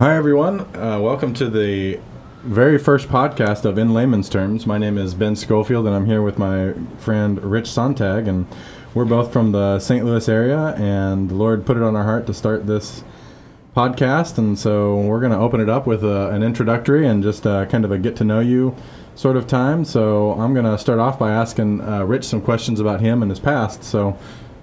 Hi, everyone. Uh, welcome to the very first podcast of In Layman's Terms. My name is Ben Scofield, and I'm here with my friend Rich Sontag, and we're both from the St. Louis area. And the Lord put it on our heart to start this podcast, and so we're going to open it up with a, an introductory and just uh, kind of a get to know you sort of time. So I'm going to start off by asking uh, Rich some questions about him and his past. So,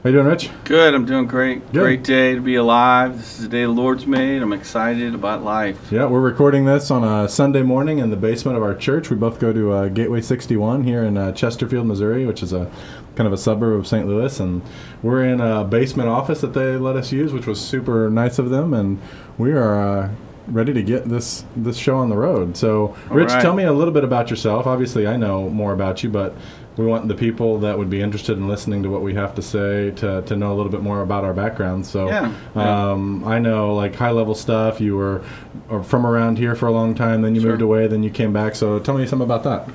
how you doing, Rich? Good. I'm doing great. Good. Great day to be alive. This is the day the Lord's made. I'm excited about life. Yeah, we're recording this on a Sunday morning in the basement of our church. We both go to uh, Gateway 61 here in uh, Chesterfield, Missouri, which is a kind of a suburb of St. Louis, and we're in a basement office that they let us use, which was super nice of them, and we are. Uh, Ready to get this this show on the road. So, Rich, right. tell me a little bit about yourself. Obviously, I know more about you, but we want the people that would be interested in listening to what we have to say to, to know a little bit more about our backgrounds. So, Yeah, yeah. um, I know like high level stuff. You were from around here for a long time, then you Sure. moved away, then you came back. So, tell me something about that.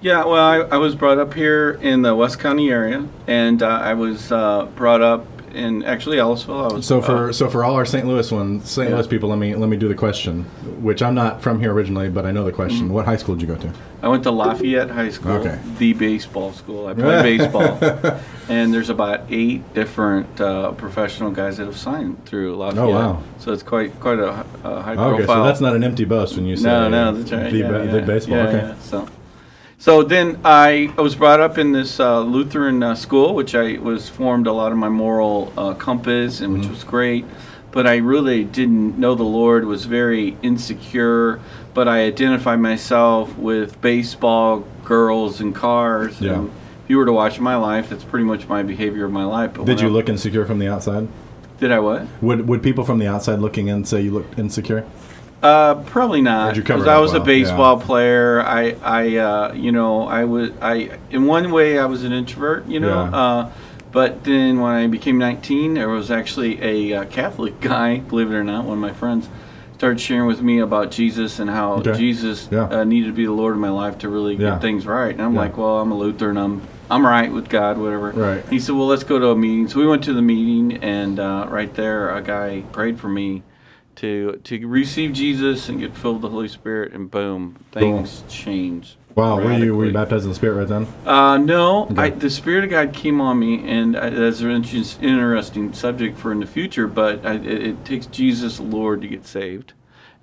Yeah, well, I, I was brought up here in the West County area, and uh, I was uh, brought up in actually Ellisville. I was So for uh, so for all our St. Louis ones, St. Yeah. Louis people, let me let me do the question, which I'm not from here originally, but I know the question. What high school did you go to? I went to Lafayette High School, Okay. the baseball school. I played baseball, and there's about eight different uh, professional guys that have signed through Lafayette. Oh, wow. So it's quite quite a, a high Okay, profile. so that's not an empty boast when you say No, no, that's right. the, yeah, ba- yeah, the baseball. yeah, okay. yeah. So, so then I, I was brought up in this uh, Lutheran uh, school, which I was formed a lot of my moral uh, compass, and which Mm-hmm. was great. But I really didn't know the Lord. Was very insecure. But I identified myself with baseball, girls, and cars. Yeah. And if you were to watch my life, that's pretty much my behavior of my life. But Did you I- look insecure from the outside? Did I what? Would would people from the outside looking in say you looked insecure? Uh, probably not. Did you cover Because I was a well? baseball player. I, I, uh, you know, I was, I, in one way, I was an introvert. You know, Yeah. uh, but then when I became 19, there was actually a uh, Catholic guy, believe it or not, one of my friends, started sharing with me about Jesus and how Okay. Jesus Yeah. uh, needed to be the Lord of my life to really Yeah. get things right. And I'm Yeah. like, well, I'm a Lutheran. I'm, I'm right with God, whatever. Right. He said, well, let's go to a meeting. So we went to the meeting, and uh, right there, a guy prayed for me to to receive Jesus and get filled with the Holy Spirit, and boom, things change Wow, were you were you baptized in the Spirit right then? Uh, no, I, the Spirit of God came on me, and I, that's an interesting subject for in the future. But I, it, it takes Jesus Lord to get saved,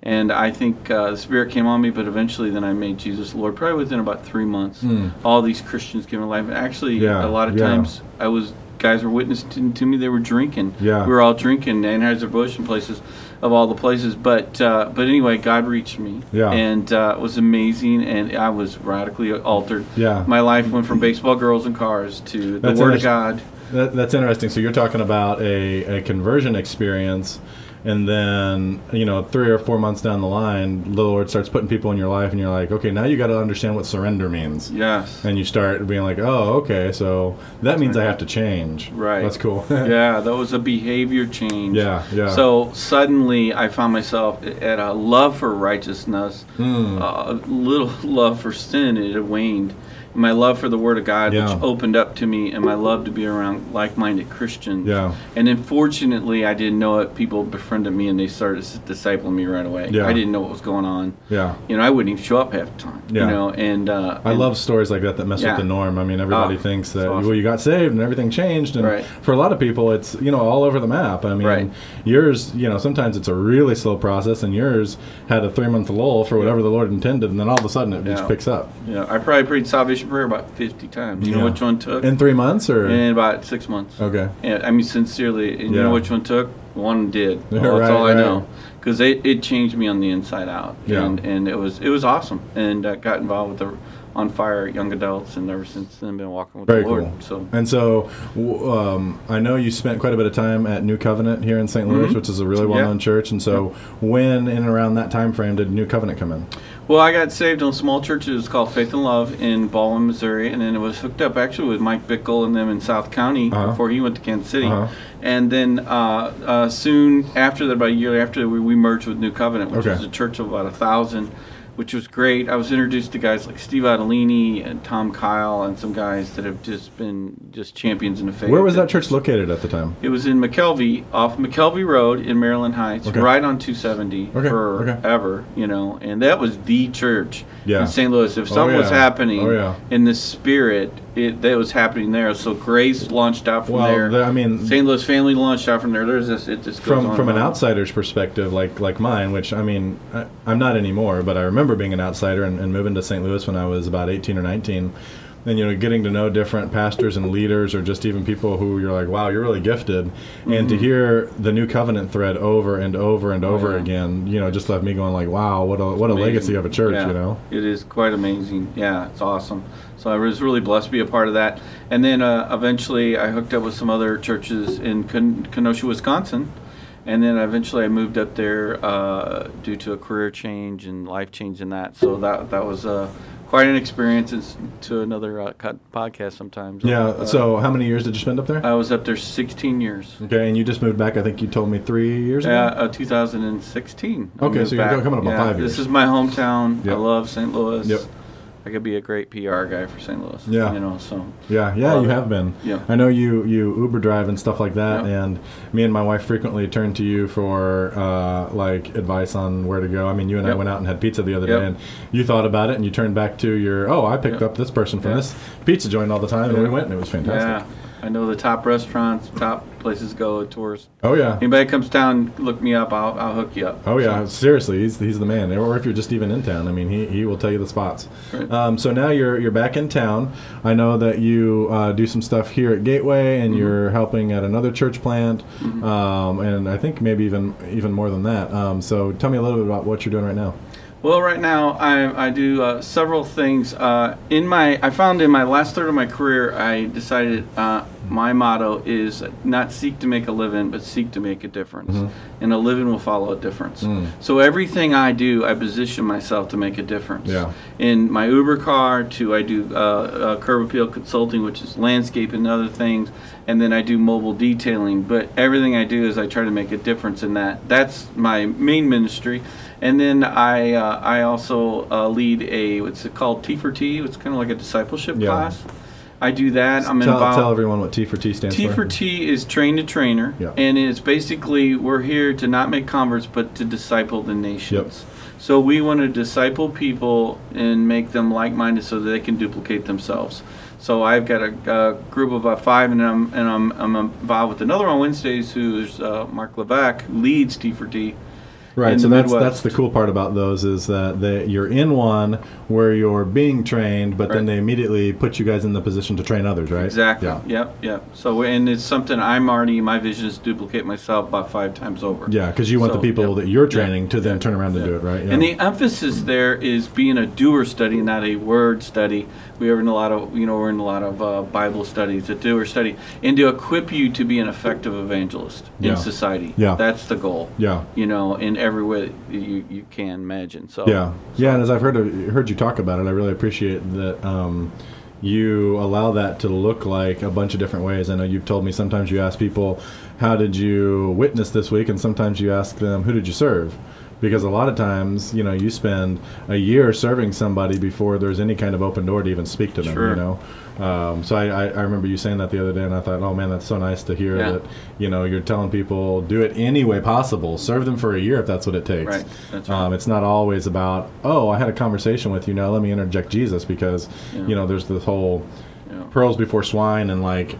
and I think uh, the Spirit came on me. But eventually, then I made Jesus Lord. Probably within about three months, all these Christians came to life. Actually. Yeah, a lot of yeah. times I was guys were witnessing to me. They were drinking. Yeah. we were all drinking Anheuser Busch and places of all the places. But uh, but anyway, God reached me. Yeah. and uh, it was amazing, and I was radically altered. Yeah. My life went from baseball girls and cars to the That's Word of. God. That, that's interesting. So you're talking about a, a conversion experience, and then you know three or four months down the line, the Lord starts putting people in your life, and you're like, okay, now you got to understand what surrender means. Yes. And you start being like, oh, okay, so that means I have to change. Right. That's cool. yeah, that was a behavior change. Yeah, yeah. So suddenly I found myself at a love for righteousness, Hmm. a little love for sin. It had waned. My love for the Word of God, Yeah. which opened up to me, and my love to be around like-minded Christians. Yeah. And then, fortunately, I didn't know it. People befriended me, and they started discipling me right away. Yeah. I didn't know what was going on. yeah. You know, I wouldn't even show up half the time. Yeah. You know, and uh, I and- love stories like that that mess Yeah. with the norm. I mean, everybody Ah, thinks that awesome. well, you got saved and everything changed, and Right. for a lot of people, it's you know all over the map. I mean, Right. yours, you know, sometimes it's a really slow process, and yours had a three month lull for whatever the Lord intended, and then all of a sudden it just picks up Yeah, I probably prayed salvation prayer about fifty times. You Yeah. know which one took? in three months, or in about six months. okay, Yeah, I mean sincerely, and you know which one took? One did. Yeah, Well, that's right, all right. I know, because it, it changed me on the inside out. Yeah. and, and it was it was awesome, and I got involved with the on fire young adults, and ever since then been walking with very the Lord. cool. So and so, um, I know you spent quite a bit of time at New Covenant here in St. Louis, Mhm. which is a really well known Yeah. church. And so, when in and around that time frame did New Covenant come in? Well, I got saved in a small church. It was called Faith and Love in Ballwin, Missouri, and then it was hooked up actually with Mike Bickle and them in South County Uh-huh. before he went to Kansas City. Uh-huh. And then uh, uh, soon after that, about a year after, we, we merged with New Covenant, which Okay. was a church of about a thousand. Which was great. I was introduced to guys like Steve Adolini and Tom Kyle and some guys that have just been just champions in the faith. Where was that church located at the time? It was in McKelvey, off McKelvey Road in Maryland Heights, Okay. right on 270 Okay, okay. forever, you know. And that was the church Yeah. in St. Louis. If Oh, something was happening Oh, yeah. in the spirit, it that was happening there. So Grace launched out from Well, there. the- I mean, St. Louis family launched out from there. There's this. It just goes from on from an outsider's perspective, like like mine, which I mean, I, I'm not anymore, but I remember being an outsider and, and moving to St. Louis when I was about 18 or 19. And you know, getting to know different pastors and leaders, or just even people who you're like, wow, you're really gifted, and to hear the new covenant thread over and over and over Mm-hmm. Oh, yeah. again, you know, just left me going like, wow, what a what a legacy of a church, Yeah, you know. It is quite amazing. Yeah, it's awesome. So I was really blessed to be a part of that. And then uh, eventually I hooked up with some other churches in Ken- Kenosha, Wisconsin. And then eventually I moved up there uh, due to a career change and life change in that. So that that was uh, quite an experience. It's to another uh, co- podcast sometimes. Yeah. Uh, So, how many years did you spend up there? I was up there 16 years. Okay, and you just moved back. I think you told me three years Yeah, ago. uh, 2016. I Okay, so you're back. coming up on Yeah, five This is my hometown. Yep. I love St. Louis. Yep. I could be a great PR guy for St. Louis. Yeah. You know, so Yeah, yeah, you have been. Yeah. I know you you Uber drive and stuff like that, Yeah. and me and my wife frequently turn to you for uh, like advice on where to go. I mean, you and I went out and had pizza the other Yep. day, and you thought about it, and you turned back to your oh, I picked Yep. up this person from this pizza joint all the time, and we went, and it was fantastic. yeah, I know the top restaurants, top places to go, tours. Oh yeah. Anybody comes down, look me up. I'll, I'll hook you up. Oh yeah, So, seriously, he's, he's the man. Or if you're just even in town, I mean, he, he will tell you the spots. Right. Um, so now you're you're back in town. I know that you uh, do some stuff here at Gateway, Mm-hmm. and you're helping at another church plant, um, and I think maybe even even more than that. Um, so tell me a little bit about what you're doing right now. Well, right now I, I do uh, several things. Uh, in my, I found in my last third of my career, I decided uh, my motto is not seek to make a living, but seek to make a difference, and a living will follow a difference. Mm. So everything I do, I position myself to make a difference. Yeah. In my Uber car, to I do uh, uh, curb appeal consulting, which is landscape and other things, and then I do mobile detailing. But everything I do is I try to make a difference in that. That's my main ministry. And then I uh, I also uh, lead a what's it called T for T. It's kind of like a discipleship Yeah. class. I do that. I'm tell, involved. tell everyone what T for T stands T for. T for T is train to trainer, Yeah. and it's basically we're here to not make converts, but to disciple the nations. So we want to disciple people and make them like-minded, so that they can duplicate themselves. So I've got a, a group of about five, and I'm and I'm, I'm involved with another on Wednesdays, who's uh, Mark who leads T for T. Right, so that's Midwest. that's the cool part about those is that they, you're in one where you're being trained, but then they immediately put you guys in the position to train others, right? Exactly. Yeah. Yep. Yep. So and it's something I'm already. My vision is to duplicate myself about five times over. Yeah, because you want So, the people yeah. that you're training to then Yeah. turn around and do it, right? And the emphasis there is being a doer study, not a word study. We are in a lot of, you know, we're in a lot of uh, Bible studies, that do doer study, and to equip you to be an effective evangelist Yeah. in society. Yeah. That's the goal. yeah. You know, in every way you, you can imagine. So Yeah, yeah, and as I've heard of, heard you talk about it, I really appreciate that um, you allow that to look like a bunch of different ways. I know you've told me sometimes you ask people, "How did you witness this week?" and sometimes you ask them, "Who did you serve?" Because a lot of times, you know, you spend a year serving somebody before there's any kind of open door to even speak to them. Sure. You know, um, so I, I, I remember you saying that the other day, and I thought, oh man, that's so nice to hear Yeah. that. You know, you're telling people do it any way possible. Serve them for a year if that's what it takes. Right, that's right. Um, it's not always about, oh, I had a conversation with you. Now let me interject Jesus because, Yeah. you know, there's this whole Yeah. pearls before swine and like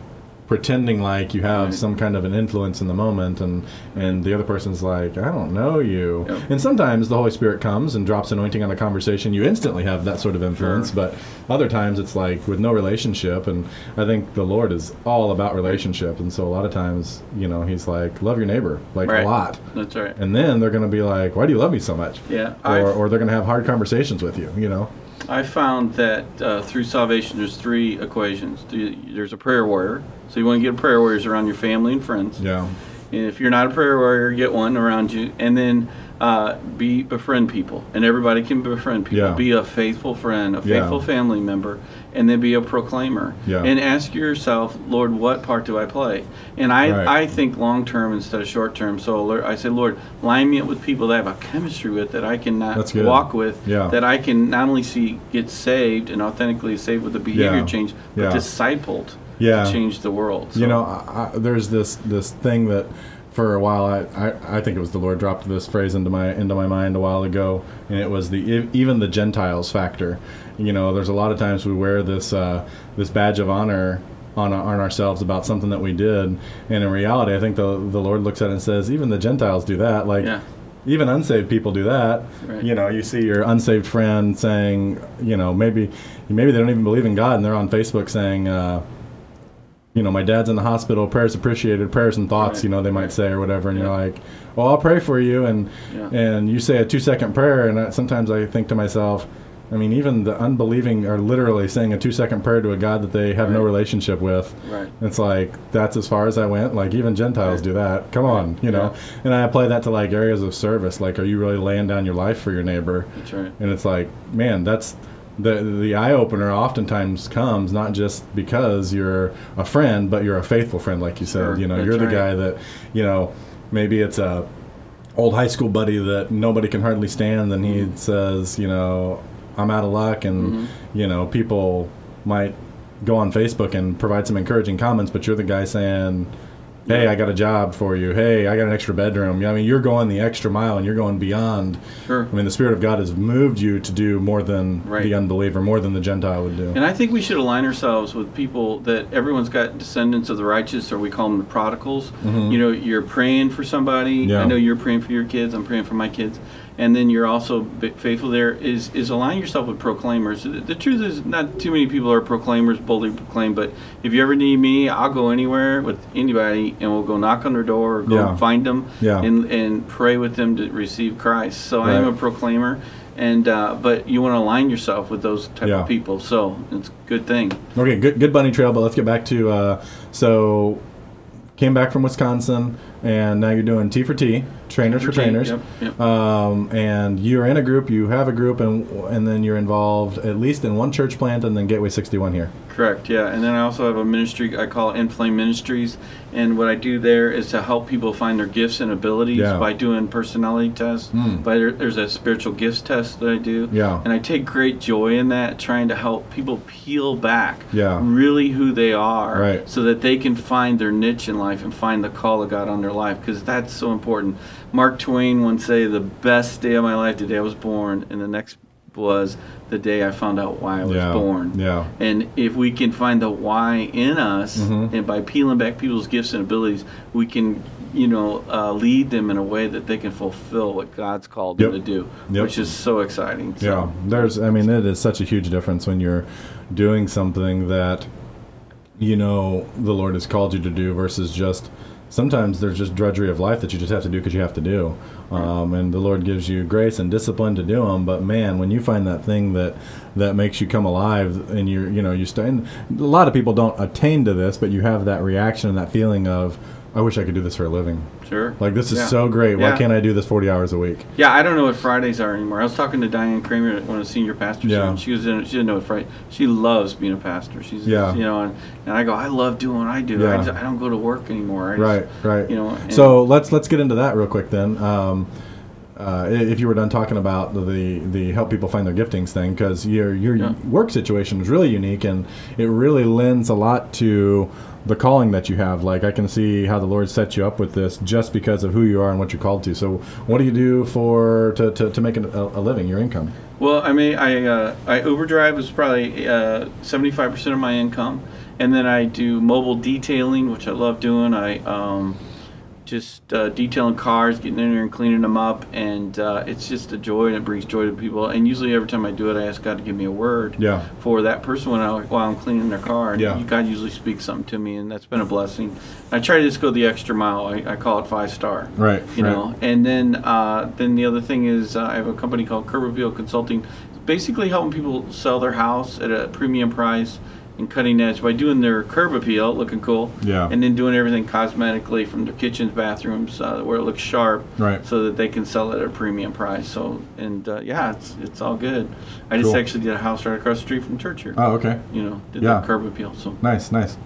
pretending like you have Right. some kind of an influence in the moment and and the other person's like i don't know you Yep. and sometimes the holy spirit comes and drops anointing on a conversation you instantly have that sort of influence Sure. but other times it's like with no relationship and i think the lord is all about relationship and so a lot of times you know he's like love your neighbor like Right. a lot That's right. and then they're going to be like why do you love me so much Yeah. or, I've- or they're going to have hard conversations with you you know I found that uh, through salvation, there's three equations. There's a prayer warrior, so you want to get prayer warriors around your family and friends. yeah And if you're not a prayer warrior, get one around you. And then uh, be befriend people, and everybody can befriend people. Yeah. Be a faithful friend, a Yeah. faithful family member, and then be a proclaimer. Yeah. And ask yourself, Lord, what part do I play? And I, Right. I think long term instead of short term. So I say, Lord, line me up with people that I have a chemistry with that I can not walk with. Yeah. That I can not only see get saved and authentically saved with a behavior Yeah. change, but Yeah. discipled Yeah. to change the world. You know, I, I, there's this this thing that for a while I, I, I think it was the Lord dropped this phrase into my into my mind a while ago, and it was the even the Gentiles factor. You know, there's a lot of times we wear this uh, this badge of honor on on ourselves about something that we did, and in reality, I think the the Lord looks at it and says, even the Gentiles do that. Like. Yeah. Even unsaved people do that. Right. You know, you see your unsaved friend saying, you know, maybe maybe they don't even believe in God, and they're on Facebook saying, uh, you know, my dad's in the hospital, prayers appreciated, prayers and thoughts, Right, you know, they might right. say or whatever, and Yeah. you're like, well, I'll pray for you, and Yeah. and you say a two second prayer, and I, sometimes I think to myself, I mean, even the unbelieving are literally saying a two second prayer to a God that they have no relationship with. Right. It's like that's as far as I went. Like even Gentiles Right. do that. Come on, you know. Yeah. And I apply that to like areas of service. Like, are you really laying down your life for your neighbor? That's right. And it's like, man, that's the the eye opener. Oftentimes comes not just because you're a friend, but you're a faithful friend, like you said. Sure, You know, you're the right. guy that, you know, maybe it's a old high school buddy that nobody can hardly stand, and he Mm-hmm. says, you know, I'm out of luck, and Mm-hmm. you know, people might go on Facebook and provide some encouraging comments, but you're the guy saying. Hey, I got a job for you. Hey, I got an extra bedroom. I mean, you're going the extra mile and you're going beyond Sure. I mean, the Spirit of God has moved you to do more than Right. the unbeliever, more than the Gentile would do. And I think we should align ourselves with people that everyone's got descendants of the righteous, or we call them the prodigals. You know, you're praying for somebody. Mm-hmm. Yeah. I know you're praying for your kids. I'm praying for my kids. And then you're also faithful there. Is is align yourself with proclaimers. The, truth is, not too many people are proclaimers, boldly proclaim. But if you ever need me, I'll go anywhere with anybody, and we'll go knock on their door, or go Yeah. find them, Yeah. and and pray with them to receive Christ. So I am a proclaimer. And uh, but you want to align yourself with those type Yeah. of people, so it's a good thing. Okay, good, good bunny trail. But let's get back to uh, so came back from Wisconsin, and now you're doing T for T, trainers for, For T, trainers. yep, yep. Um, and you're in a group. You have a group, and and then you're involved at least in one church plant, and then Gateway 61 here. Correct, yeah. And then I also have a ministry I call In Inflame Ministries. And what I do there is to help people find their gifts and abilities Yeah. by doing personality tests. Mm. By there, there's a spiritual gifts test that I do. Yeah. And I take great joy in that, trying to help people peel back Yeah. really who they are Right. so that they can find their niche in life and find the call of God on their life because that's so important. Mark Twain once say, The best day of my life, the day I was born, and the next was the day I found out why I was Yeah. born. Yeah. And if we can find the why in us, Mhm. and by peeling back people's gifts and abilities, we can, you know, uh, lead them in a way that they can fulfill what God's called Yep. them to do, Yep. which is so exciting. So, Yeah, there's. I mean, it is such a huge difference when you're doing something that you know the Lord has called you to do versus just. Sometimes there's just drudgery of life that you just have to do because you have to do, um, and the Lord gives you grace and discipline to do them. But man, when you find that thing that that makes you come alive, and you're you know you stand. A lot of people don't attain to this, but you have that reaction and that feeling of, I wish I could do this for a living. Sure. Like this is Yeah. so great. Why Yeah. can't I do this 40 hours a week? Yeah, I don't know what Fridays are anymore. I was talking to Diane Kramer, one of the senior pastors. Yeah. and she was in, she didn't know what Friday. She loves being a pastor. She's Yeah. you know, and, and I go, I love doing what I do. Yeah. I, just, I don't go to work anymore. I just- Right, right. You know. so let's let's get into that real quick then. Um, uh, if you were done talking about the the help people find their giftings thing, because your your Yeah. work situation is really unique and it really lends a lot to the calling that you have. Like I can see how the Lord set you up with this just because of who you are and what you're called to. So what do you do for to, to, to make a, a living, your income? Well, I mean, I uh, I Uber drive is probably seventy five percent of my income, and then I do mobile detailing, which I love doing. I um, just uh, detailing cars, getting in there and cleaning them up, and uh, it's just a joy and it brings joy to people. And usually, every time I do it, I ask God to give me a word Yeah. for that person when I, while I'm cleaning their car. And Yeah. God usually speaks something to me, and that's been a blessing. I try to just go the extra mile. I, I call it five star Right. you right. know and then uh, then the other thing is uh, i have a company called curb reveal consulting basically helping people sell their house at a premium price and cutting edge by doing their curb appeal, looking cool. Yeah. And then doing everything cosmetically from their kitchens, bathrooms, uh, where it looks sharp. Right. So that they can sell it at a premium price. So and uh, yeah, it's it's all good. I just actually did a house right across the street from church here. Oh, okay. you know, did Yeah. the curb appeal. So Nice, nice.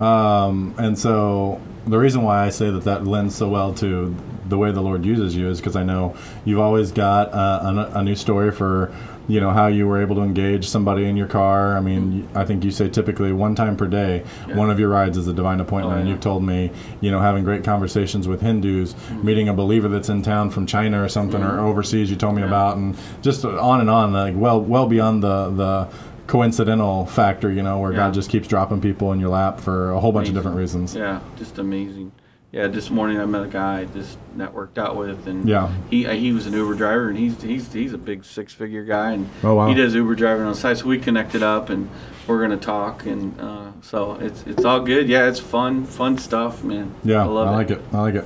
Um, and so the reason why I say that that lends so well to the way the Lord uses you is because I know you've always got uh, a, a new story for you know how you were able to engage somebody in your car. I mean, mm-hmm. I think you say typically one time per day, Yeah. one of your rides is a divine appointment. Oh, And you've told me, you know, having great conversations with Hindus, mm-hmm. meeting a believer that's in town from China or something or mm-hmm. overseas. You told me Yeah. about, and just on and on, like well, well beyond the the coincidental factor, you know, where Yeah. God just keeps dropping people in your lap for a whole bunch of different reasons. yeah, just amazing. Yeah, this morning I met a guy I just networked out with, and Yeah. he uh, he was an Uber driver, and he's he's he's a big six figure guy, and Oh, wow. he does Uber driving on the side. So we connected up, and we're gonna talk, and uh, so it's it's all good. Yeah, it's fun fun stuff, man. Yeah, I love it. I like it. I like it.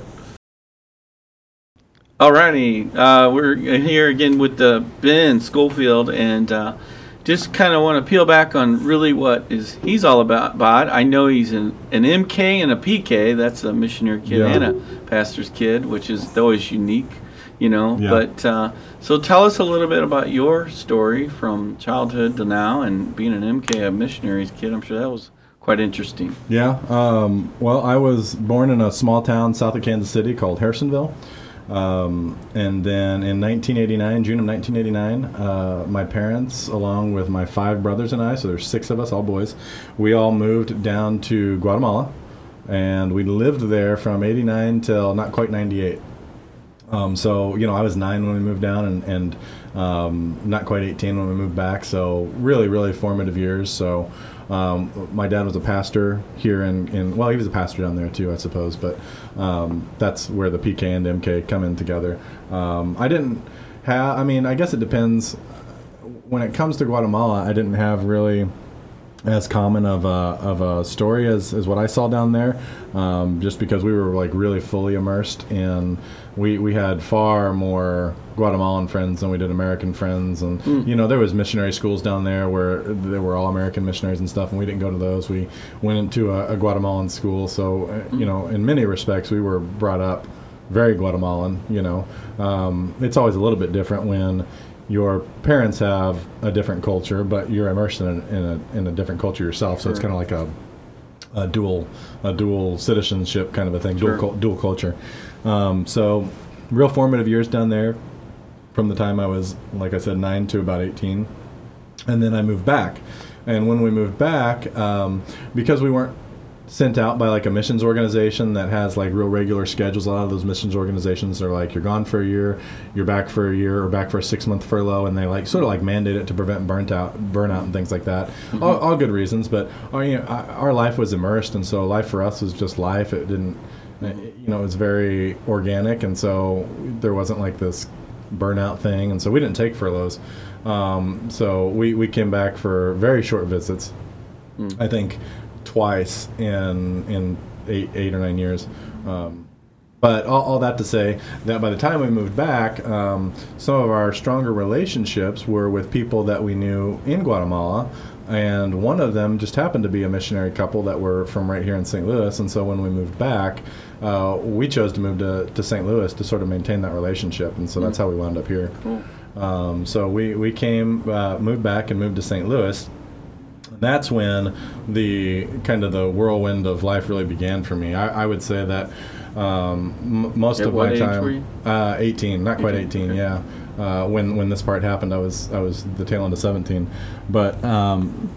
Alrighty, uh, we're here again with uh, Ben Scofield, and uh, just kind of want to peel back on really what is he's all about. Bod, I know he's an, an MK and a PK. That's a missionary kid Yeah. and a pastor's kid, which is always unique, you know. Yeah. But uh, so tell us a little bit about your story from childhood to now, and being an MK, a missionary's kid. I'm sure that was quite interesting. Yeah. Um, well, I was born in a small town south of Kansas City called Harrisonville. Um, and then in 1989, June of 1989, uh, my parents, along with my five brothers and I, so there's six of us, all boys, we all moved down to Guatemala. And we lived there from 89 till not quite 98. Um, so you know, I was nine when we moved down, and, and um, not quite 18 when we moved back. So really, really formative years. So um, my dad was a pastor here in, in well, he was a pastor down there too, I suppose. But um, that's where the PK and MK come in together. Um, I didn't have. I mean, I guess it depends. When it comes to Guatemala, I didn't have really as common of a, of a story as, as what I saw down there, um, just because we were like really fully immersed in. We, we had far more Guatemalan friends than we did American friends, and you know there was missionary schools down there where there were all American missionaries and stuff, and we didn't go to those. We went into a, a Guatemalan school, so uh, you know in many respects we were brought up very Guatemalan. You know, um, it's always a little bit different when your parents have a different culture, but you're immersed in a, in a, in a different culture yourself. So it's kind of like a, a dual a dual citizenship kind of a thing, Sure. dual dual culture. Um, so real formative years down there, from the time I was like I said nine to about eighteen, and then I moved back. And when we moved back, um, because we weren't sent out by like a missions organization that has like real regular schedules. A lot of those missions organizations are like you're gone for a year, you're back for a year, or back for a six month furlough, and they like sort of like mandate it to prevent burnt out, burnout, and things like that. All, all good reasons, but our, you know, our life was immersed, and so life for us was just life. It didn't, you know, it was very organic, and so there wasn't like this burnout thing, and so we didn't take furloughs. Um, so we, we came back for very short visits. I think twice in in eight eight or nine years. Um, but all, all that to say that by the time we moved back, um, some of our stronger relationships were with people that we knew in Guatemala, and one of them just happened to be a missionary couple that were from right here in St. Louis. And so when we moved back, uh, we chose to move to, to St. Louis to sort of maintain that relationship, and so that's how we wound up here. Cool. Um, so we, we came, uh, moved back and moved to St. Louis. That's when the kind of the whirlwind of life really began for me. I, I would say that um, m- most At of what my age time, were you? Uh, 18, not quite 18, 18, okay. yeah. Uh, when when this part happened, I was I was the tail end of 17, but um,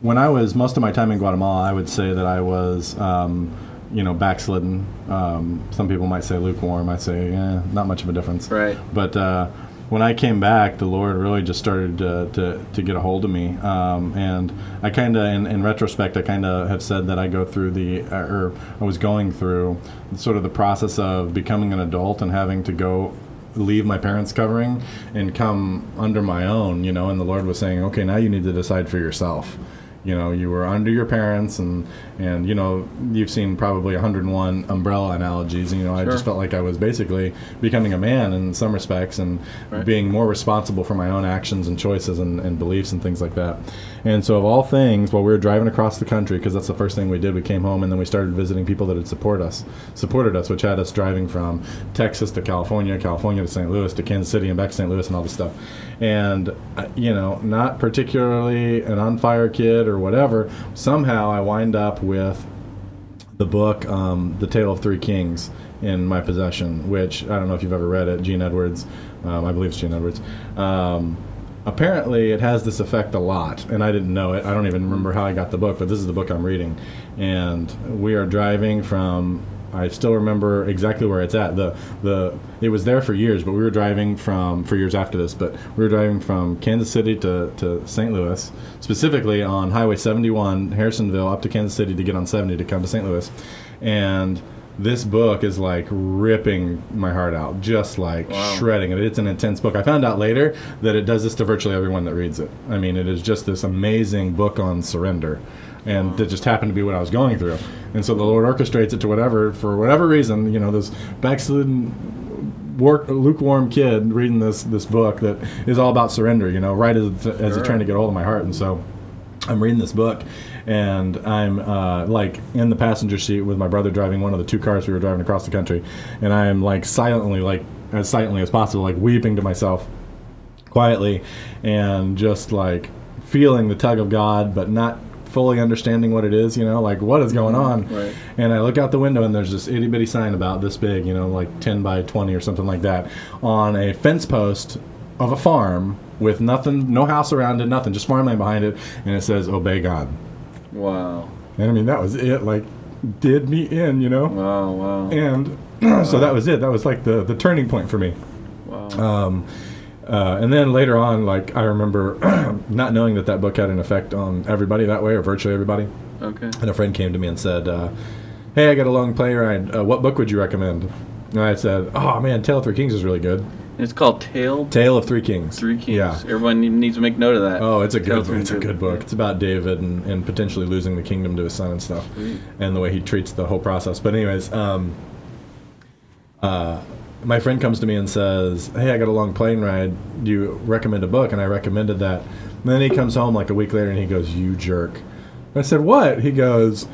when I was most of my time in Guatemala, I would say that I was, um, you know, backslidden. Um, some people might say lukewarm. I say, yeah, not much of a difference. Right. But uh, when I came back, the Lord really just started to, to, to get a hold of me. Um, and I kind of, in, in retrospect, I kind of have said that I go through the, or I was going through sort of the process of becoming an adult and having to go leave my parents' covering and come under my own, you know, and the Lord was saying, okay, now you need to decide for yourself. You know you were under your parents and and you know you've seen probably 101 umbrella analogies and you know i just felt like i was basically becoming a man in some respects and Right. being more responsible for my own actions and choices and, and beliefs and things like that. And so of all things while we were driving across the country because that's the first thing we did we came home and then we started visiting people that had support us supported us which had us driving from texas to california california to st louis to kansas city and back to st louis and all this stuff and uh, you know not particularly an on fire kid or whatever somehow i wind up with the book um, the tale of three kings in my possession which i don't know if you've ever read it gene edwards um, i believe it's gene edwards. Um, apparently it has this effect a lot and i didn't know it. I don't even remember how i got the book but this is the book i'm reading. And we are driving from I still remember exactly where it's at. The the it was there for years, but we were driving from for years after this. But we were driving from Kansas City to, to St. Louis, specifically on Highway 71, Harrisonville, up to Kansas City to get on 70 to come to St. Louis, and this book is like ripping my heart out, just like Wow. shredding it. It's an intense book. I found out later that it does this to virtually everyone that reads it. I mean, it is just this amazing book on surrender. And that just happened to be what I was going through. And so the Lord orchestrates it to whatever, for whatever reason, you know, this backslidden, lukewarm kid reading this this book that is all about surrender, you know, right as, as Sure. trying to get hold of my heart. And so I'm reading this book, and I'm uh, like in the passenger seat with my brother driving one of the two cars we were driving across the country, and I am like silently, like as silently as possible, like weeping to myself, quietly, and just like feeling the tug of God, but not fully understanding what it is. You know, like what is going on. Right. And I look out the window, and there's this itty bitty sign about this big, you know, like 10 by 20 or something like that, on a fence post of a farm with nothing, no house around it, nothing, just farmland behind it, and it says "Obey God." Wow. And I mean, that was it. Like, did me in, you know. Wow. Wow. And so that was it. That was like the the turning point for me. Wow. Um, uh, and then later on, like I remember not knowing that that book had an effect on everybody that way, or virtually everybody. okay. And a friend came to me and said, uh, "Hey, I got a long play ride. Uh, what book would you recommend?" And I said, "Oh man, Tale of Three Kings is really good. It's called Tale Tale of Three Kings. Three Kings. Yeah. Everyone needs to make note of that. Oh, it's a Tale good. It's a good book. It's about David and, and potentially losing the kingdom to his son and stuff, Sweet. and the way he treats the whole process. But anyways, um, uh, my friend comes to me and says, "Hey, I got a long plane ride. Do you recommend a book?" And I recommended that. And then he comes home like a week later and he goes, "You jerk." I said, "What?" He goes.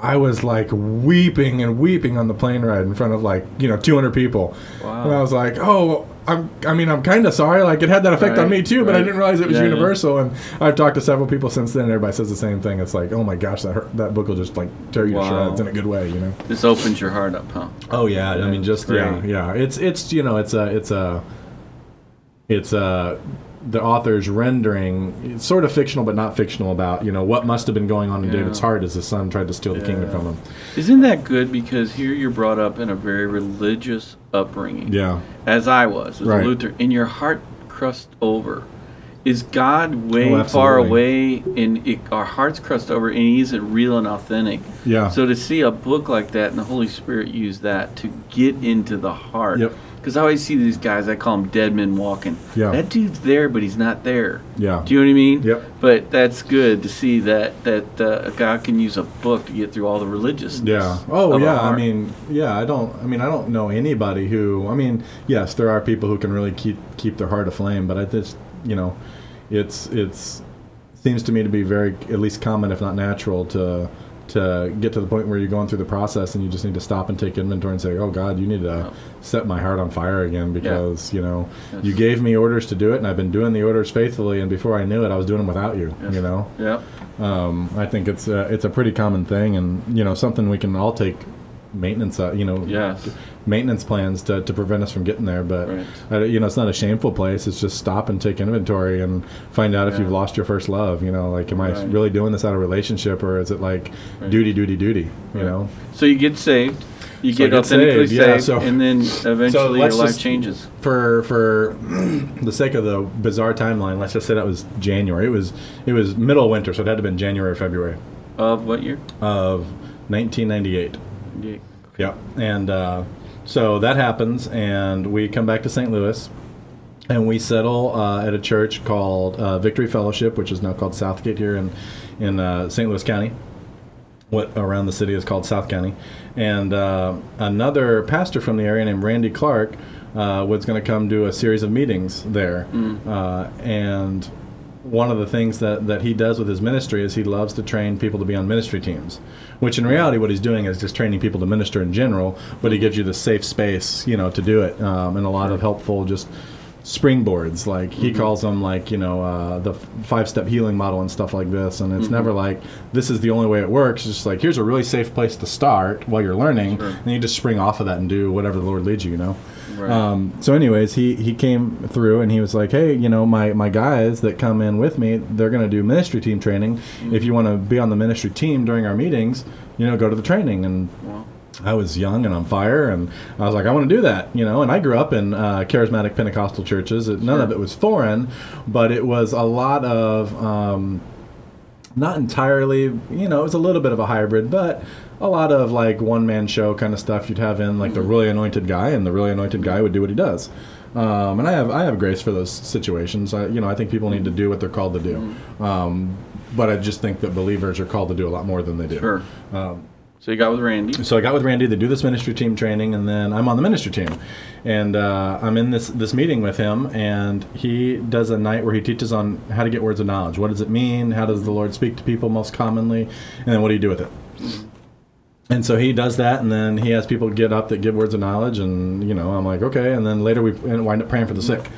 I was like weeping and weeping on the plane ride in front of like you know 200 people, Wow. and I was like, "Oh, I'm. I mean, I'm kind of sorry. Like it had that effect on me too, but I didn't realize it was Yeah, yeah. universal." And I've talked to several people since then. and Everybody says the same thing. It's like, "Oh my gosh, that hurt, that book will just like tear you Wow. to shreds in a good way," you know. This opens your heart up, huh? Oh yeah, I mean, just yeah, yeah. It's it's you know, it's a it's a it's a the author's rendering it's sort of fictional but not fictional about you know what must have been going on in Yeah. David's heart as his son tried to steal the kingdom from him. Isn't that good? Because here you're brought up in a very religious upbringing. Yeah, As I was, as Right. a Luther, and your heart crust over. Is God oh, way Oh, far away and it, our hearts crust over and he isn't real and authentic? yeah, So to see a book like that and the Holy Spirit use that to get into the heart. Yep. Because I always see these guys, I call them dead men walking. Yeah. That dude's there, but he's not there. yeah, Do you know what I mean? Yep. But that's good to see that that uh, God can use a book to get through all the religious. yeah. Oh yeah. I mean, yeah. I don't. I mean, I don't know anybody who. I mean, yes, there are people who can really keep keep their heart aflame, but I just you know, it's it's seems to me to be very at least common, if not natural, to to get to the point where you're going through the process and you just need to stop and take inventory and say, "Oh God, you need to Yeah. set my heart on fire again because you know Yes. you gave me orders to do it, and I've been doing the orders faithfully, and before I knew it, I was doing them without you. Yes. You know, Yep. um, I think it's a, it's a pretty common thing, and you know something we can all take maintenance, uh, you know, Yes. maintenance plans to, to prevent us from getting there. But Right. uh, you know, it's not a shameful place. It's just stop and take inventory and find out if you've lost your first love. You know, like, am I really doing this out of relationship, or is it like Right. duty, duty, duty? You know, So you get saved. You So get authentically saved, yeah, so- and then eventually your life changes. for for the sake of the bizarre timeline, let's just say that was January. It was it was middle winter, so it had to have been January or February Of what year? of 1998. Yeah. Yep. And uh, so that happens, and we come back to St. Louis, and we settle uh, at a church called uh, Victory Fellowship, which is now called Southgate here in in uh, St. Louis County. What around the city is called South County, and uh, another pastor from the area named Randy Clark uh, was going to come do a series of meetings there, uh, and one of the things that, that he does with his ministry is he loves to train people to be on ministry teams, which in reality what he's doing is just training people to minister in general, but he gives you the safe space, you know, to do it, um, and a lot of helpful just springboards. Like he calls them like you know uh, the five step healing model and stuff like this and it's never like this is the only way it works. It's just like here's a really safe place to start while you're learning Sure. and you just spring off of that and do whatever the lord leads you you know Right. um, so anyways he he came through and he was like hey you know my my guys that come in with me they're going to do ministry team training if you want to be on the ministry team during our meetings you know go to the training and I was young and on fire, and I was like, I want to do that, you know. And I grew up in uh, charismatic Pentecostal churches. It, none of it was foreign, but it was a lot of um, not entirely, you know, it was a little bit of a hybrid, but a lot of like one man show kind of stuff you'd have in like the really anointed guy, and the really anointed guy would do what he does. Um, and I have I have grace for those situations. I, you know, I think people need to do what they're called to do, um, but I just think that believers are called to do a lot more than they do. sure. Um, So you got with Randy. so I got with Randy to do this ministry team training, and then I'm on the ministry team, and uh, I'm in this this meeting with him, and he does a night where he teaches on how to get words of knowledge. What does it mean? How does the Lord speak to people most commonly? And then what do you do with it? And so he does that, and then he has people get up that give words of knowledge, and you know I'm like okay, and then later we wind up praying for the sick,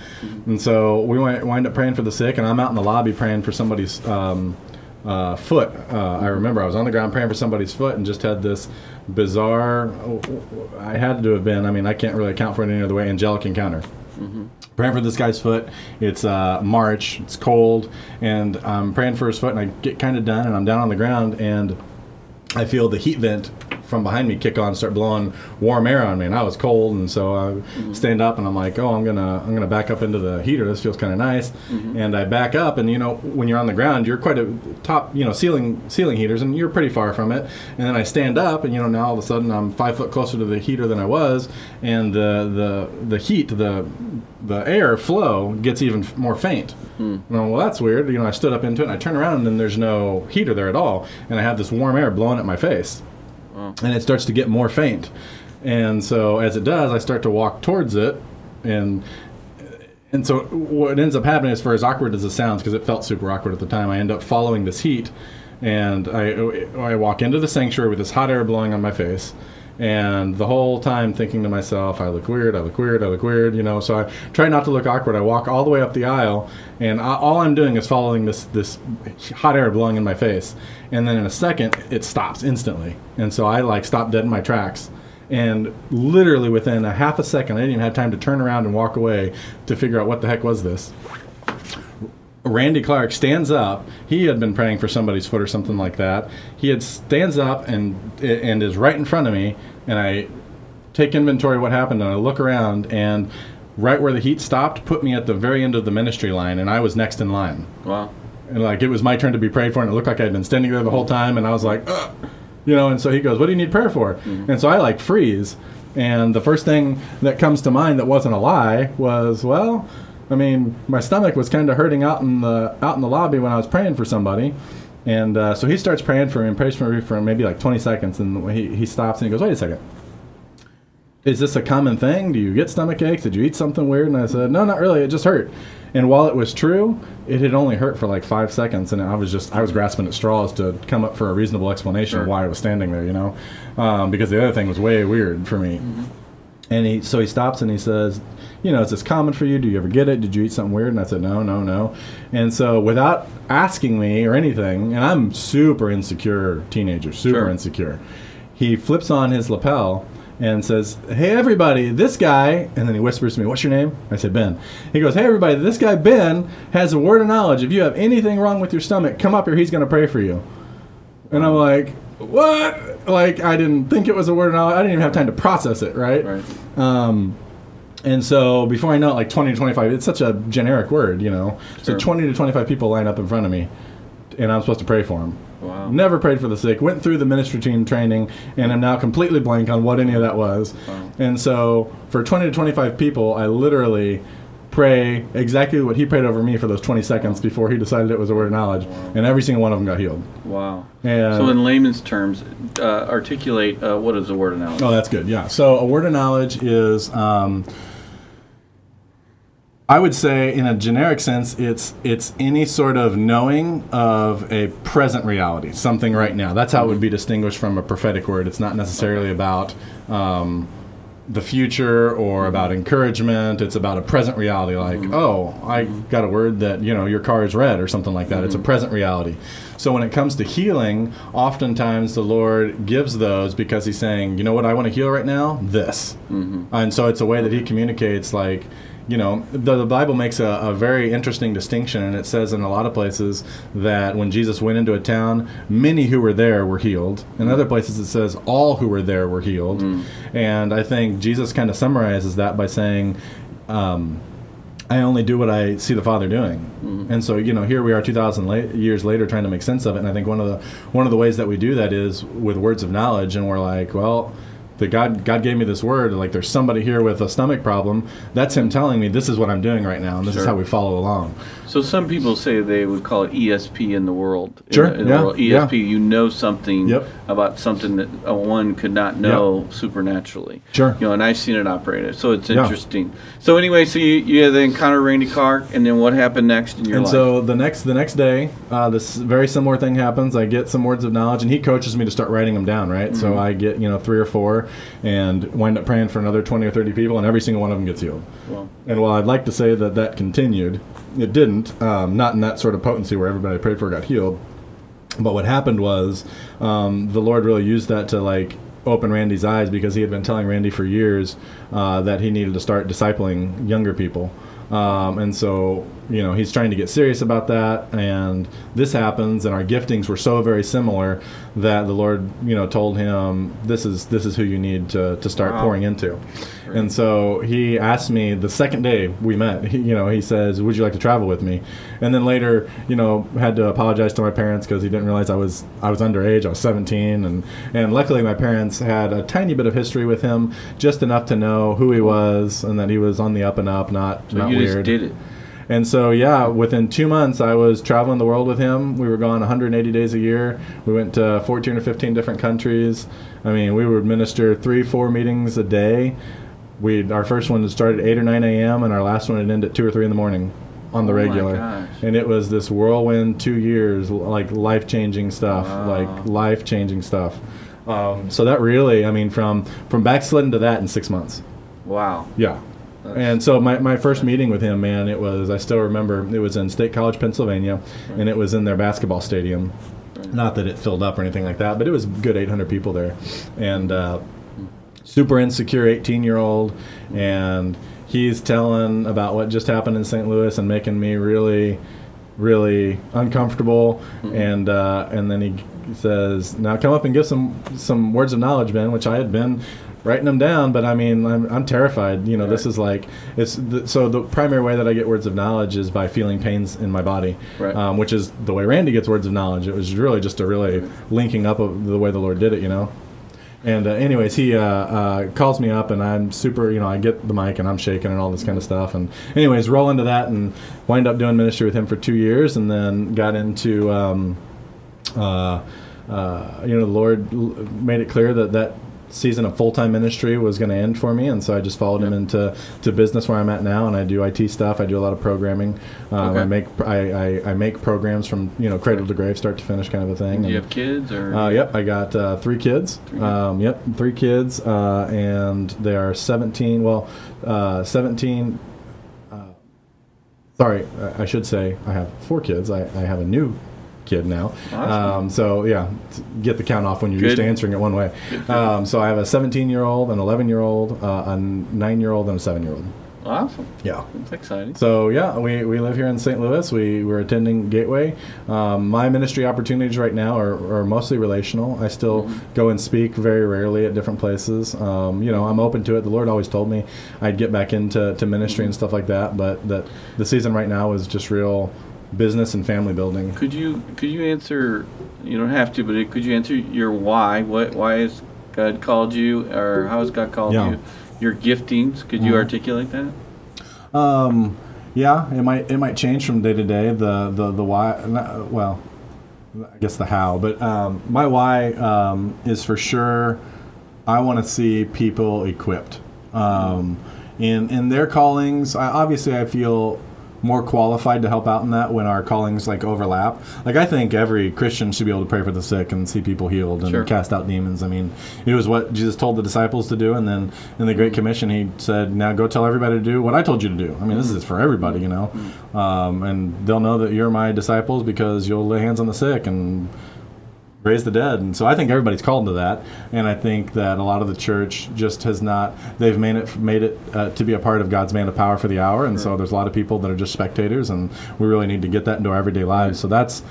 and so we wind up praying for the sick, and I'm out in the lobby praying for somebody's um, uh, foot. Uh, I remember I was on the ground praying for somebody's foot, and just had this bizarre. I had to have been. I mean, I can't really account for it any other way. Angelic encounter praying for this guy's foot. It's uh, March. It's cold, and I'm praying for his foot, and I get kind of done, and I'm down on the ground, and I feel the heat vent from behind me kick on, and start blowing warm air on me, and I was cold, and so I mm-hmm. stand up, and I'm like, oh, I'm gonna I'm gonna back up into the heater. This feels kind of nice, mm-hmm. and I back up, and you know when you're on the ground, you're quite a top, you know, ceiling ceiling heaters, and you're pretty far from it. And then I stand up, and you know now all of a sudden I'm five foot closer to the heater than I was, and the the the heat, the the air flow gets even f- more faint. Hmm. I'm, well, that's weird. You know, I stood up into it, and I turn around, and there's no heater there at all, and I have this warm air blowing at my face, and it starts to get more faint. And so as it does, I start to walk towards it, and and so what ends up happening is for as awkward as it sounds, because it felt super awkward at the time, I end up following this heat, and I I walk into the sanctuary with this hot air blowing on my face. And the whole time thinking to myself, I look weird, I look weird, I look weird, you know. So I try not to look awkward. I walk all the way up the aisle, and I, all I'm doing is following this this hot air blowing in my face. And then in a second, it stops instantly, and so I like stop dead in my tracks. And literally within a half a second, I didn't even have time to turn around and walk away to figure out what the heck was this. Randy Clark stands up. He had been praying for somebody's foot or something like that. He had stands up and and is right in front of me, and I take inventory of what happened, and I look around, and right where the heat stopped, put me at the very end of the ministry line, and I was next in line. Wow. And like it was my turn to be prayed for, and it looked like I'd been standing there the whole time, and I was like, Ugh. you know. And so he goes, "What do you need prayer for?" Mm-hmm. And so I like freeze, and the first thing that comes to mind that wasn't a lie was, well, I mean, my stomach was kind of hurting out in the out in the lobby when I was praying for somebody. And uh, so he starts praying for me and prays for me for maybe like 20 seconds. And he, he stops and he goes, Wait a second. Is this a common thing? Do you get stomach aches? Did you eat something weird? And I said, No, not really. It just hurt. And while it was true, it had only hurt for like five seconds. And I was just, I was grasping at straws to come up for a reasonable explanation of why I was standing there, you know? Um, because the other thing was way weird for me. And he so he stops and he says, you know, is this common for you? Do you ever get it? Did you eat something weird? And I said, no, no, no. And so without asking me or anything, and I'm super insecure teenager, super Sure. insecure. He flips on his lapel and says, "Hey everybody, this guy," and then he whispers to me, "What's your name?" I said, "Ben." He goes, "Hey everybody, this guy Ben has a word of knowledge. If you have anything wrong with your stomach, come up here. He's going to pray for you." And I'm like, "What?" Like I didn't think it was a word knowledge. I didn't even have time to process it, right? Right. Um, and so before I know it, like 20 to 25, it's such a generic word, you know. So 20 to 25 people line up in front of me, and I'm supposed to pray for them. Wow. Never prayed for the sick. Went through the ministry team training, and I'm now completely blank on what any of that was. Wow. And so for 20 to 25 people, I literally pray exactly what he prayed over me for those 20 seconds before he decided it was a word of knowledge, and every single one of them got healed. Wow. And So, in layman's terms, uh, articulate uh, what is a word of knowledge? Oh, that's good. Yeah. So a word of knowledge is, um, I would say, in a generic sense, it's it's any sort of knowing of a present reality, something right now. That's how it would be distinguished from a prophetic word. It's not necessarily about. Um, the future or about encouragement. It's about a present reality like mm-hmm. oh i got a word that you know your car is red or something like that. It's a mm-hmm. present reality. So when it comes to healing oftentimes the lord gives those because he's saying you know what i want to heal right now? This. Mm-hmm. And so it's a way that he communicates like you know the, the bible makes a, a very interesting distinction and it says in a lot of places that when jesus went into a town many who were there were healed. In other places it says all who were there were healed. And i think jesus kind of summarizes that by saying um, I only do what I see the Father doing, and so you know here we are, two thousand la- years later, trying to make sense of it. And I think one of the one of the ways that we do that is with words of knowledge, and we're like, well, the God God gave me this word. Like there's somebody here with a stomach problem. That's Him telling me this is what I'm doing right now, and this is how we follow along. So some people say they would call it ESP in the world. in Sure, the- in the yeah, world. yeah. ESP, you know something Yep. about something that uh, one could not know supernaturally. Sure. You know, and I've seen it operated, so it's Yeah. interesting. So anyway, so you you had the encounter Randy Clark, and then what happened next in your life? and life? so the next the next day, uh, this very similar thing happens. I get some words of knowledge, and he coaches me to start writing them down. Right, Mm-hmm. so I get you know three or four, and wind up praying for another twenty or thirty people, and every single one of them gets healed. well, And while I'd like to say that that continued, it didn't. Um, not in that sort of potency where everybody I prayed for got healed. But what happened was um, the Lord really used that to like open Randy's eyes because he had been telling Randy for years uh, that he needed to start discipling younger people. Um, and so, you know, he's trying to get serious about that. And this happens, and our giftings were so very similar that the Lord, you know, told him, "This is this is who you need to to start Wow. pouring into." And so he asked me the second day we met. He, you know, he says, "Would you like to travel with me?" And then later, you know, had to apologize to my parents because he didn't realize I was I was underage. I was 17, and and luckily my parents had a tiny bit of history with him, just enough to know who he was and that he was on the up and up, not so not you weird. just did it. And so, yeah, within two months, I was traveling the world with him. We were gone 180 days a year. We went to 14 or 15 different countries. I mean, we would administer three, four meetings a day. We our first one started at 8 or 9 a.m. and our last one would end at 2 or 3 in the morning on the Oh my regular. gosh. And it was this whirlwind two years, like life changing stuff, Wow. like life changing stuff. Um, so that really, I mean, from from backsliding to that in six months. Wow. Yeah. And so my, my first meeting with him, man, it was I still remember it was in State College, Pennsylvania, and it was in their basketball stadium. Not that it filled up or anything like that, but it was a good 800 people there, and uh, super insecure 18 year old, and he's telling about what just happened in St. Louis and making me really, really uncomfortable, and uh, and then he says, "Now come up and give some some words of knowledge, Ben," which I had been writing them down, but I mean, I'm, I'm terrified. You know, this is like it's the, so the primary way that I get words of knowledge is by feeling pains in my body, Right. um, which is the way Randy gets words of knowledge. It was really just a really linking up of the way the Lord did it, you know. And uh, anyways, he uh, uh, calls me up, and I'm super. You know, I get the mic, and I'm shaking, and all this kind of stuff. And anyways, roll into that, and wind up doing ministry with him for two years, and then got into. Um, uh, uh, you know, the Lord made it clear that that season of full time ministry was going to end for me, and so I just followed him into to business where I'm at now, and I do IT stuff. I do a lot of programming. Um, Okay. I make I, I, I make programs from you know cradle to grave, start to finish, kind of a thing. Do you have kids or? uh, yep, I got uh, three kids. Three kids. Um, yep, three kids, uh, and they are 17. Well, uh, 17. Uh, sorry, I- I should say I have four kids. I, I have a new kid now. Awesome. Um, so yeah, get the count off when you're used to answering it one way. Good. Um, so I have a 17 year old, an 11 year old, uh, a nine year old, and a seven year old. Awesome. Yeah. That's exciting. So yeah, we, we live here in St. Louis. We we're attending Gateway. Um, my ministry opportunities right now are, are mostly relational. I still go and speak very rarely at different places. Um, you know, I'm open to it. The Lord always told me I'd get back into to ministry and stuff like that. But that the season right now is just real business and family building. Could you could you answer? You don't have to, but could you answer your why? What why has God called you, or how has God called Yeah. you? Your giftings. Could you Mhm. articulate that? Um, yeah, it might it might change from day to day. The the the why. Well, I guess the how, but um, my why um, is for sure. I want to see people equipped um, in in their callings. I, obviously, I feel more qualified to help out in that when our callings like overlap. Like I think every Christian should be able to pray for the sick and see people healed and Sure. cast out demons. I mean, it was what Jesus told the disciples to do, and then in the Great mm-hmm. Commission, he said, "Now go tell everybody to do what I told you to do." I mean, this mm-hmm. is for everybody, you know, mm-hmm. um, and they'll know that you're my disciples because you'll lay hands on the sick and raise the dead. And so I think everybody's called to that. And I think that a lot of the church just has not. They've made it made it uh, to be a part of God's man of power for the hour. And so there's a lot of people that are just spectators, and we really need to get that into our everyday lives. So that's.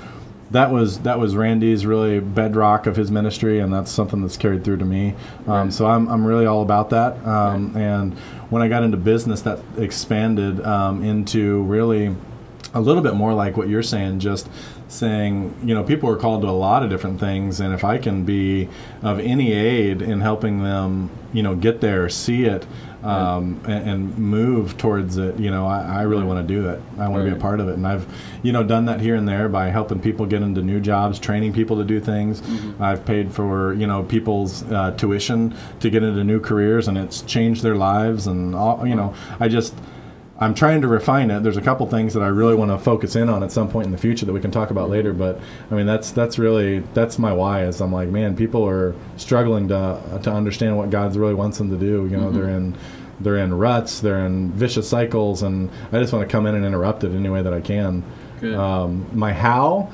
That was that was Randy's really bedrock of his ministry, and that's something that's carried through to me. Um, so I'm, I'm really all about that. Um, And when I got into business, that expanded um, into really a little bit more like what you're saying, just saying, you know, people are called to a lot of different things, and if I can be of any aid in helping them, you know, get there, see it, um, and, and move towards it, you know, I, I really want to do that. I want to be a part of it, and I've, you know, done that here and there by helping people get into new jobs, training people to do things. I've paid for, you know, people's uh, tuition to get into new careers, and it's changed their lives, and all, you know, I just. I'm trying to refine it. There's a couple things that I really want to focus in on at some point in the future that we can talk about later. But I mean, that's that's really that's my why. Is I'm like, man, people are struggling to to understand what God really wants them to do. You know, they're in they're in ruts, they're in vicious cycles, and I just want to come in and interrupt it any way that I can. Um, my how,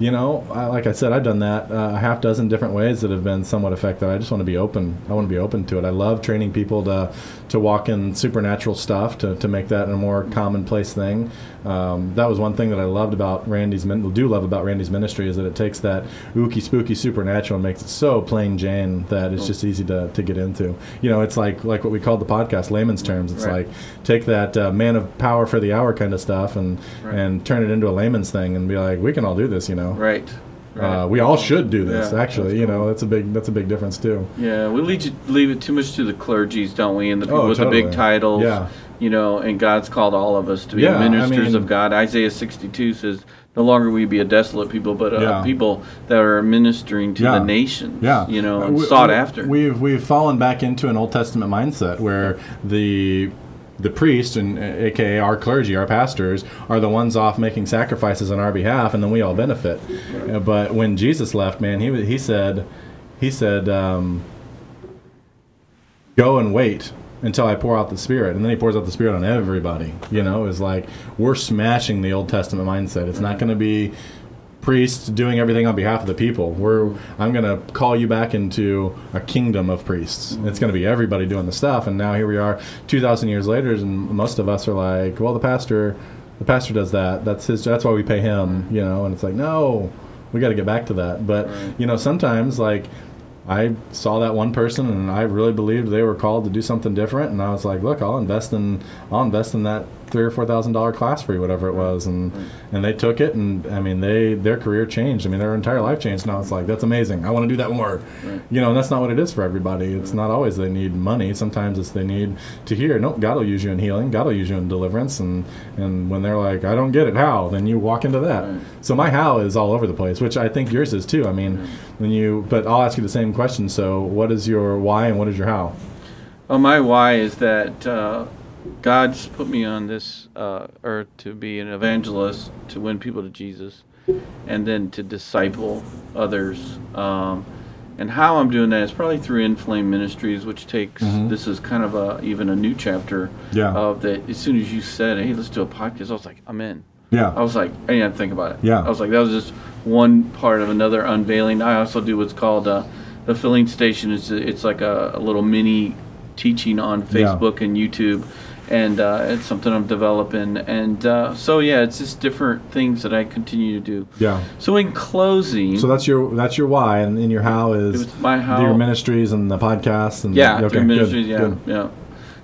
you know, I, like I said, I've done that uh, a half dozen different ways that have been somewhat effective. I just want to be open. I want to be open to it. I love training people to to walk in supernatural stuff to, to make that a more commonplace thing. Um, that was one thing that I loved about Randy's min- do love about Randy's ministry is that it takes that ooky spooky supernatural and makes it so plain Jane that it's just easy to, to get into. You know, it's like like what we called the podcast layman's terms. It's Right. like take that uh, man of power for the hour kind of stuff and Right. and turn it into a layman's thing and be like, we can all do this, you know. Right. Uh, we all should do this. Yeah, actually, that's you know, that's a big that's a big difference too. Yeah, we leave, it- leave it too much to the clergies, don't we? And the people Oh, with the big titles. Yeah. You know, and God's called all of us to be Yeah, I ministers mean- of God. Isaiah 62 says, "No longer we be a desolate people, but uh, Yeah. people that are ministering to Yeah. the nations. Yeah, You know, Uh, and we- sought we- after. We've we've fallen back into an Old Testament mindset where the the priest and uh, aka our clergy, our pastors, are the ones off making sacrifices on our behalf, and then we all benefit. Uh, but when Jesus left, man, he he said, he said, um, "Go and wait." Until I pour out the Spirit, and then He pours out the Spirit on everybody. You know, it's like we're smashing the Old Testament mindset. It's not going to be priests doing everything on behalf of the people. We're I'm going to call you back into a kingdom of priests. It's going to be everybody doing the stuff. And now here we are, 2,000 years later, and most of us are like, well, the pastor, the pastor does that. That's his. That's why we pay him. You know, and it's like, no, we got to get back to that. But you know, sometimes like. I saw that one person and I really believed they were called to do something different and I was like, look, I'll invest in I'll invest in that three or four thousand dollar class for you, whatever it was, and and they took it and I mean they their career changed. I mean their entire life changed. Now it's like that's amazing. I want to do that more. Right. You know, and that's not what it is for everybody. It's not always they need money. Sometimes it's they need to hear. Nope, God will use you in healing. God will use you in deliverance. And and when they're like, I don't get it, how? Then you walk into that. Right. So my how is all over the place, which I think yours is too. I mean, when you but I'll ask you the same question. So what is your why and what is your how? Well, my why is that uh, God's put me on this uh, earth to be an evangelist, to win people to Jesus, and then to disciple others. Um, and how I'm doing that is probably through Inflame Ministries, which takes Mhm. this is kind of a even a new chapter Yeah. of that. As soon as you said, "Hey, let's do a podcast," I was like, "I'm in." Yeah. I was like, I didn't think about it. Yeah. I was like, that was just one part of another unveiling. I also do what's called uh, the filling station. It's it's like a, a little mini teaching on Yeah. Facebook and YouTube, and uh, it's something I'm developing. And uh, so yeah, it's just different things that I continue to do. Yeah. So in closing, So that's your that's your why, and, in your how is my how. your ministries and the podcasts and Yeah, okay, through good, ministries. Yeah, good. yeah.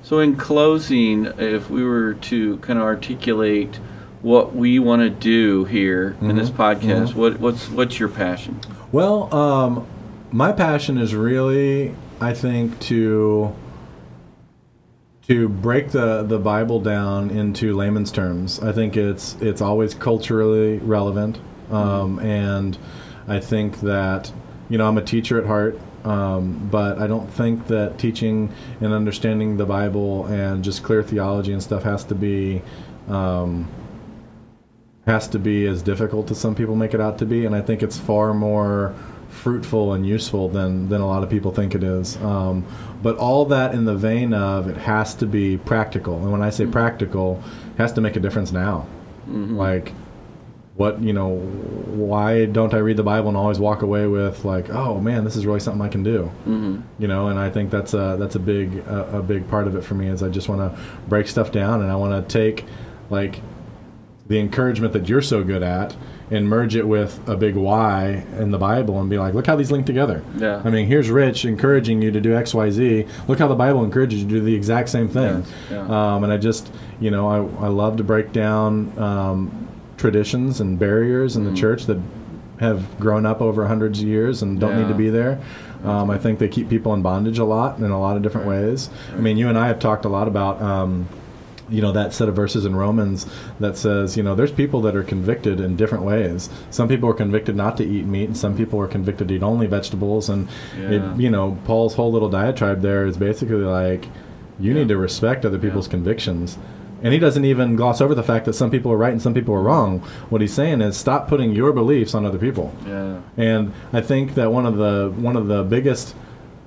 So in closing, if we were to kind of articulate what we want to do here in this Mhm, podcast, mhm. what what's what's your passion? Well, um, my passion is really, I think, to to break the, the Bible down into layman's terms. I think it's it's always culturally relevant, um, and I think that you know I'm a teacher at heart, um, but I don't think that teaching and understanding the Bible and just clear theology and stuff has to be. Um, has to be as difficult as some people make it out to be, and I think it's far more fruitful and useful than than a lot of people think it is. Um, but all that in the vein of it has to be practical, and when I say Mm-hmm. practical, it has to make a difference now. Mhm. Like, what you know, why don't I read the Bible and always walk away with like, oh man, this is really something I can do Mhm. you know and i think that's a that's a big a, a big part of it for me is i just want to break stuff down and i want to take like the encouragement that you're so good at and merge it with a big why in the bible and be like look how these link together Yeah. i mean here's rich encouraging you to do xyz look how the bible encourages you to do the exact same thing Yes, yeah. um, and i just you know i, I love to break down um, traditions and barriers in Mm. the church that have grown up over hundreds of years and don't need to be there. Um, I think they keep people in bondage a lot in a lot of different ways. I mean, you and I have talked a lot about. Um, you know that set of verses in Romans that says, you know, there's people that are convicted in different ways. Some people are convicted not to eat meat, and some people are convicted to eat only vegetables. And Yeah. it, you know, Paul's whole little diatribe there is basically like, you Yeah. need to respect other people's Yeah. convictions. And he doesn't even gloss over the fact that some people are right and some people are wrong. What he's saying is stop putting your beliefs on other people. Yeah. And I think that one of the one of the biggest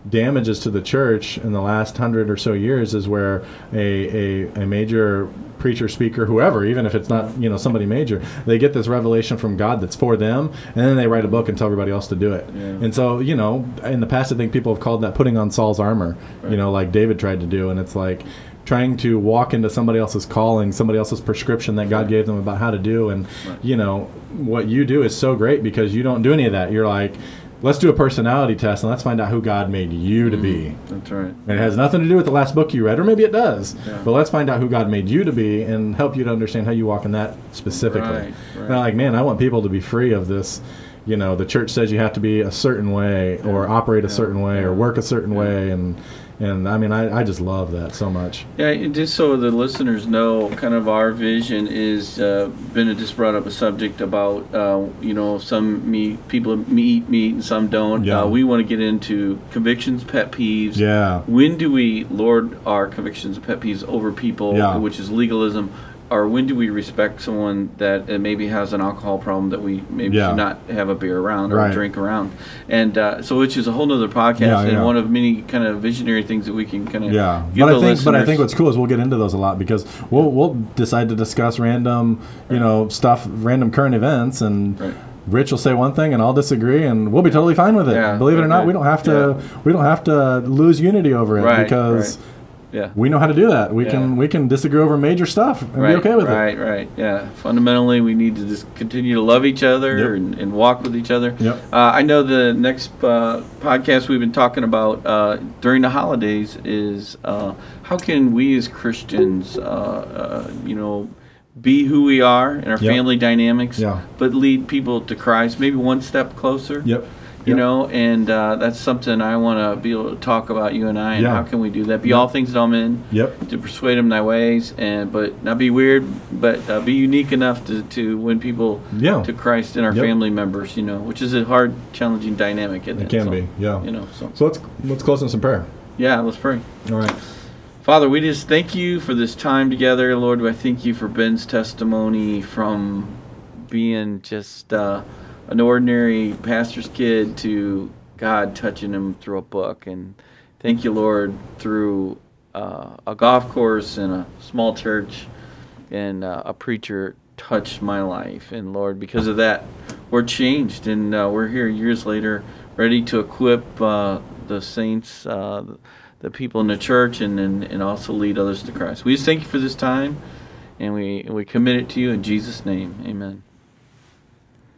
damages to the church in the last hundred or so years is where a, a, a major preacher speaker whoever even if it's not you know somebody major they get this revelation from god that's for them and then they write a book and tell everybody else to do it Yeah. and so you know in the past i think people have called that putting on saul's armor you know like david tried to do and it's like trying to walk into somebody else's calling somebody else's prescription that god gave them about how to do and Right. you know what you do is so great because you don't do any of that you're like let's do a personality test and let's find out who god made you to be mm, That's right. and it has nothing to do with the last book you read or maybe it does Yeah. but let's find out who god made you to be and help you to understand how you walk in that specifically Right, and i'm like man i want people to be free of this you know the church says you have to be a certain way or operate a Yeah. certain way or work a certain Yeah. way and and i mean I, I just love that so much Yeah, just so the listeners know, kind of our vision is. Uh, Bennett just brought up a subject about, uh, you know, some meat people eat meat and some don't. Yeah. Uh, we want to get into convictions, pet peeves. yeah When do we lord our convictions and pet peeves over people, Yeah. which is legalism, or when do we respect someone that uh, maybe has an alcohol problem that we maybe Yeah. should not have a beer around or Right. a drink around? And uh, so, which is a whole nother podcast Yeah, and yeah. one of many kind of visionary things that we can kind of Yeah, but I think but I think what's cool is we'll get into those a lot because we'll we'll decide to discuss random you know stuff, random current events, and Right. Rich will say one thing and I'll disagree, and we'll be totally fine with it. Yeah, Believe it or not, we don't have to we don't have to lose unity over it Right, because yeah. we know how to do that. We can we can disagree over major stuff and right, be okay with it. right, right, yeah. Fundamentally, we need to just continue to love each other Yep. and, and walk with each other. Yep. Uh, I know the next uh, podcast we've been talking about uh, during the holidays is uh, how can we as Christians, uh, uh, you know, be who we are in our Yep. family dynamics, Yeah. but lead people to Christ, maybe one step closer. Yep. You Yep. know, and uh, that's something I want to be able to talk about you and I, and Yeah. how can we do that? Be all things to all men Yep. to persuade them thy ways, and but not be weird, but uh, be unique enough to, to win people Yeah. to Christ and our Yep. family members. You know, which is a hard, challenging dynamic. It, It can So, be. Yeah. You know, so So let's let's close in some prayer. yeah, let's pray. All right. Father, we just thank you for this time together, Lord. I thank you for Ben's testimony from being just uh, an ordinary pastor's kid to God touching him through a book. And thank you, Lord, through uh, a golf course and a small church and uh, a preacher touched my life. And Lord, because of that, we're changed. And uh, we're here years later, ready to equip uh, the saints, uh, the people in the church, and, and, and also lead others to Christ. We just thank you for this time, and we, and we commit it to you in Jesus' name. Amen.